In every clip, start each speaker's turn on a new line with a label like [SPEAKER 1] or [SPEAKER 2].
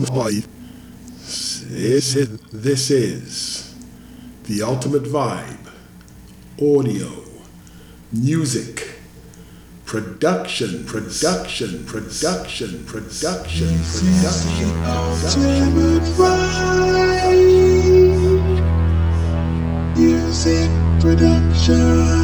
[SPEAKER 1] fight. This is, this is the ultimate vibe. Audio, music, production, production, production, production, production.
[SPEAKER 2] Music production.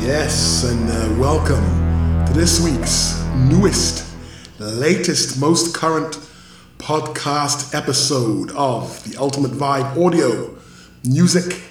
[SPEAKER 1] Yes, and uh, welcome to this week's newest, latest, most current podcast episode of the Ultimate Vibe Audio Music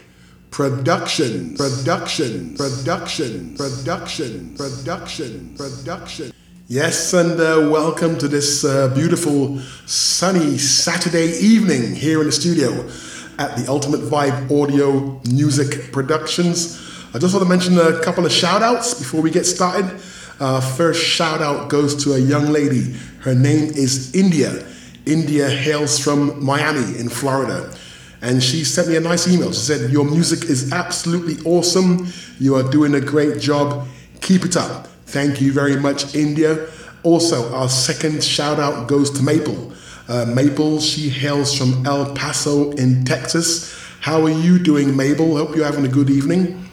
[SPEAKER 1] Production. Production. Production. Production. Production. Production. Yes, and uh, welcome to this uh, beautiful sunny Saturday evening here in the studio at the Ultimate Vibe Audio Music Productions. I just want to mention a couple of shout outs before we get started. Uh, first shout out goes to a young lady. Her name is India. India hails from Miami in Florida. And she sent me a nice email. She said, Your music is absolutely awesome. You are doing a great job. Keep it up. Thank you very much, India. Also, our second shout out goes to Mabel. Uh, Mabel, she hails from El Paso in Texas. How are you doing, Mabel? Hope you're having a good evening.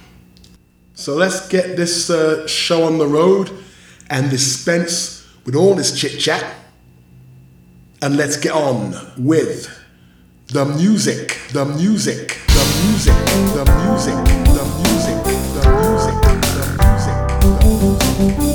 [SPEAKER 1] So let's get this uh, show on the road and dispense with all this chit chat. And let's get on with the music, the music, the music, the music, the music, the music, the music, the music. The music.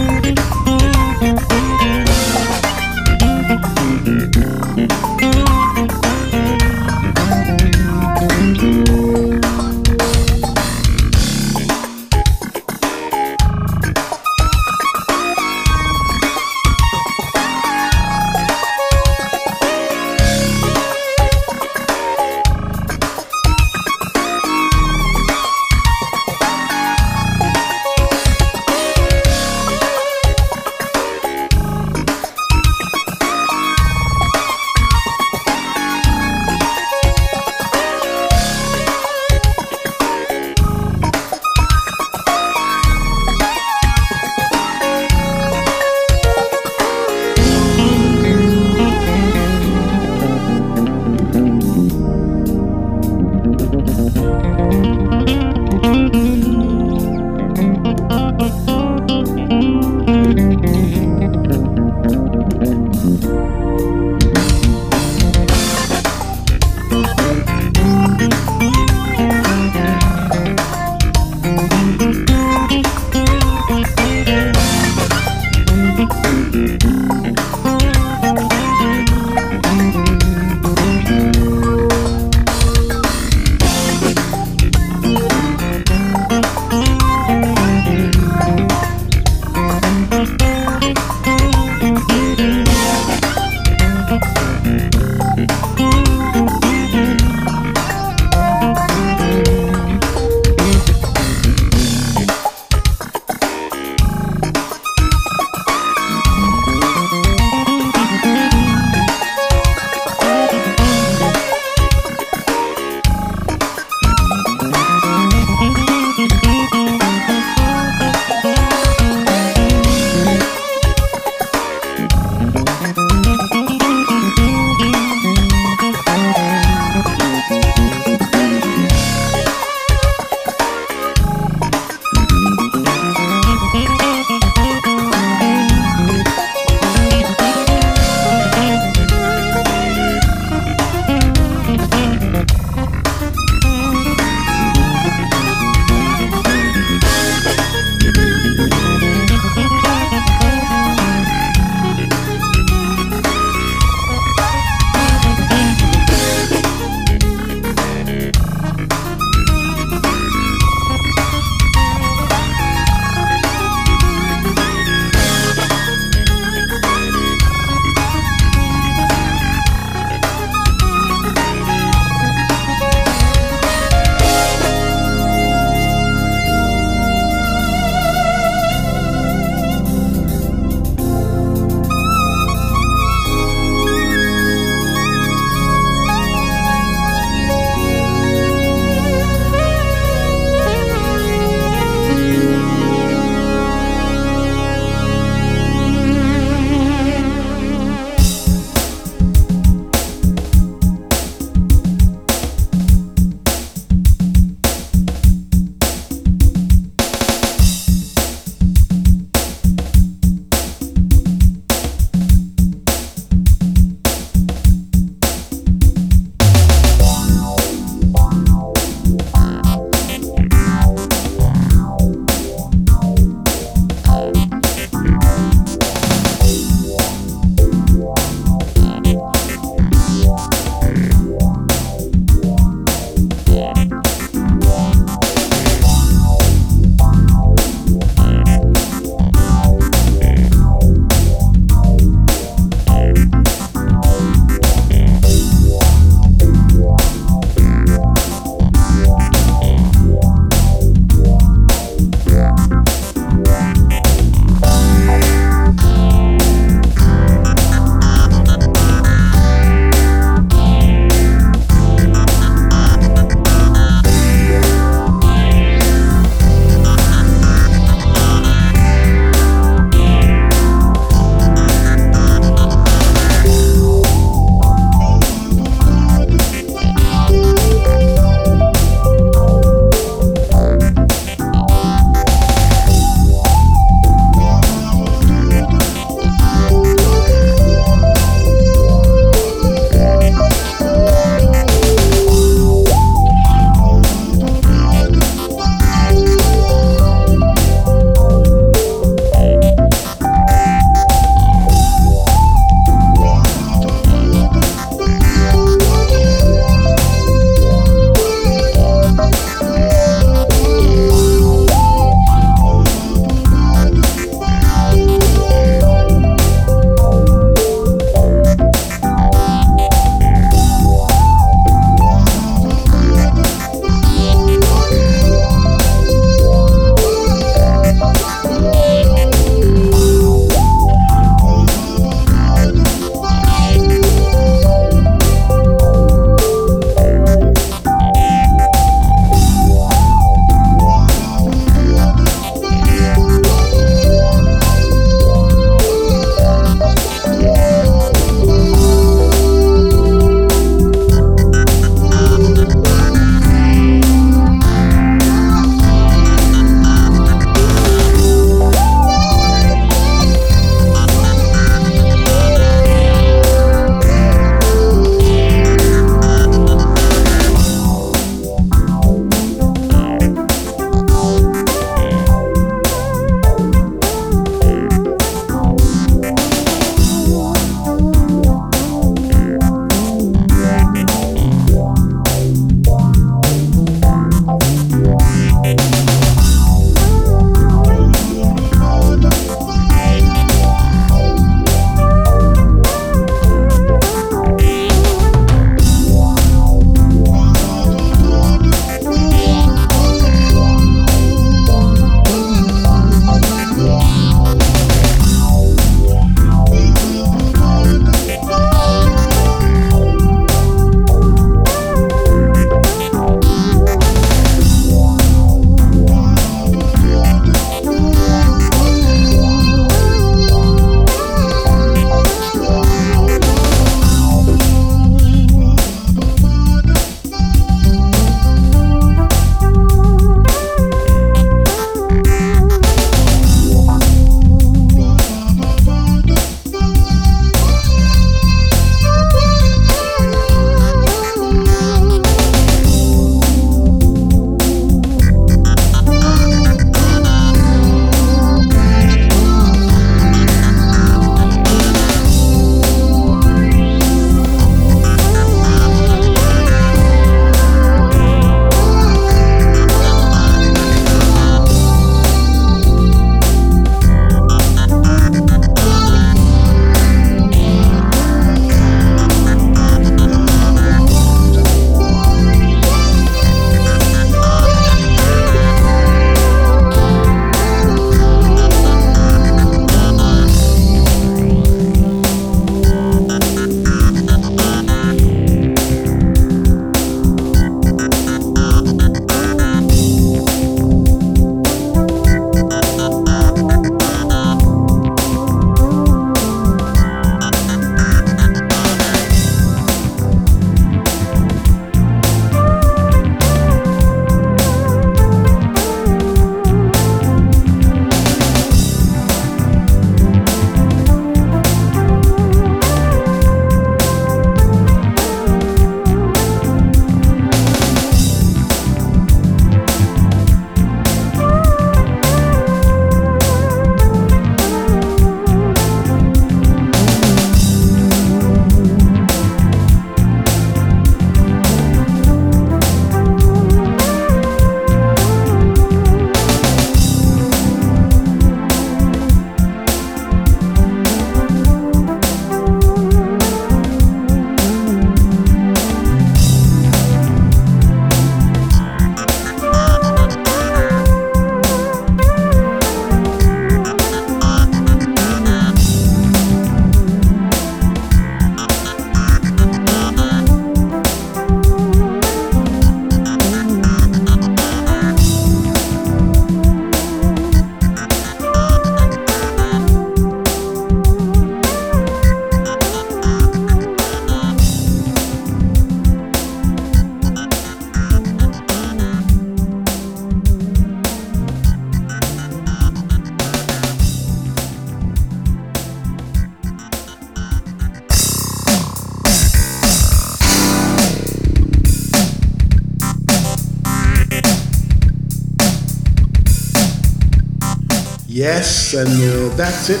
[SPEAKER 1] Yes, and uh, that's it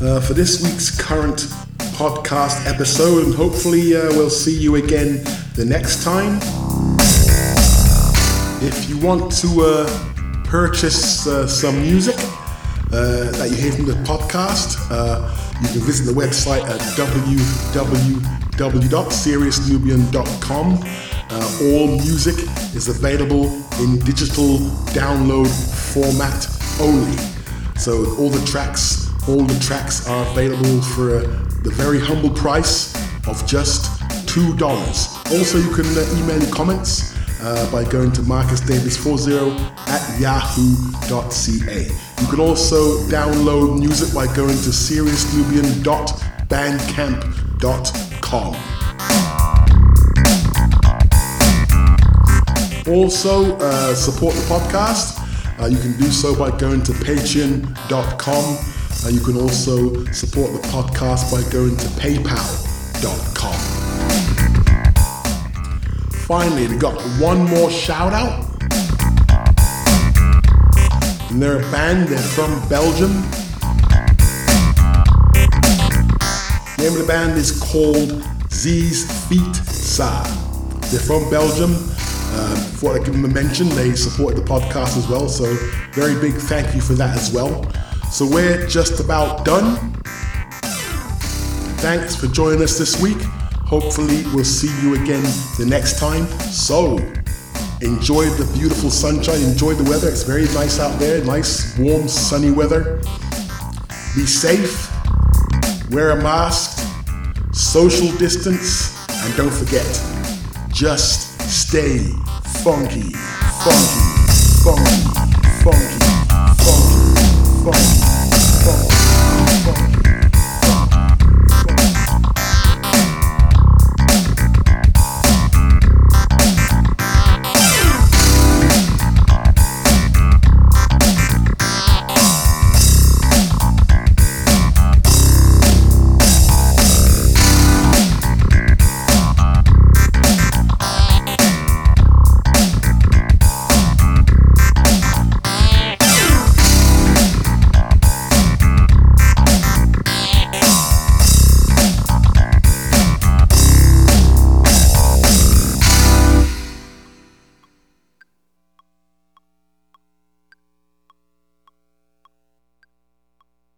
[SPEAKER 1] uh, for this week's current podcast episode, and hopefully uh, we'll see you again the next time. If you want to uh, purchase uh, some music uh, that you hear from the podcast, you can visit the website at www.seriousnubian.com. Uh, all music is available in digital download format only. So all the tracks, all the tracks are available for uh, the very humble price of just two dollars. Also, you can uh, email your comments uh, by going to marcusdavis40 at yahoo.ca. You can also download music by going to seriousnubian.bandcamp.com. Also, uh, support the podcast. Uh, you can do so by going to patreon.com. Uh, you can also support the podcast by going to paypal.com. Finally, we got one more shout out. And they're a band, they're from Belgium. The name of the band is called Z's Feet Sa. They're from Belgium. Uh, before I give them a mention, they supported the podcast as well, so very big thank you for that as well. So we're just about done. Thanks for joining us this week. Hopefully, we'll see you again the next time. So, enjoy the beautiful sunshine, enjoy the weather. It's very nice out there, nice, warm, sunny weather. Be safe, wear a mask, social distance, and don't forget, just stay funky, funky, funky, funky, funky, funky.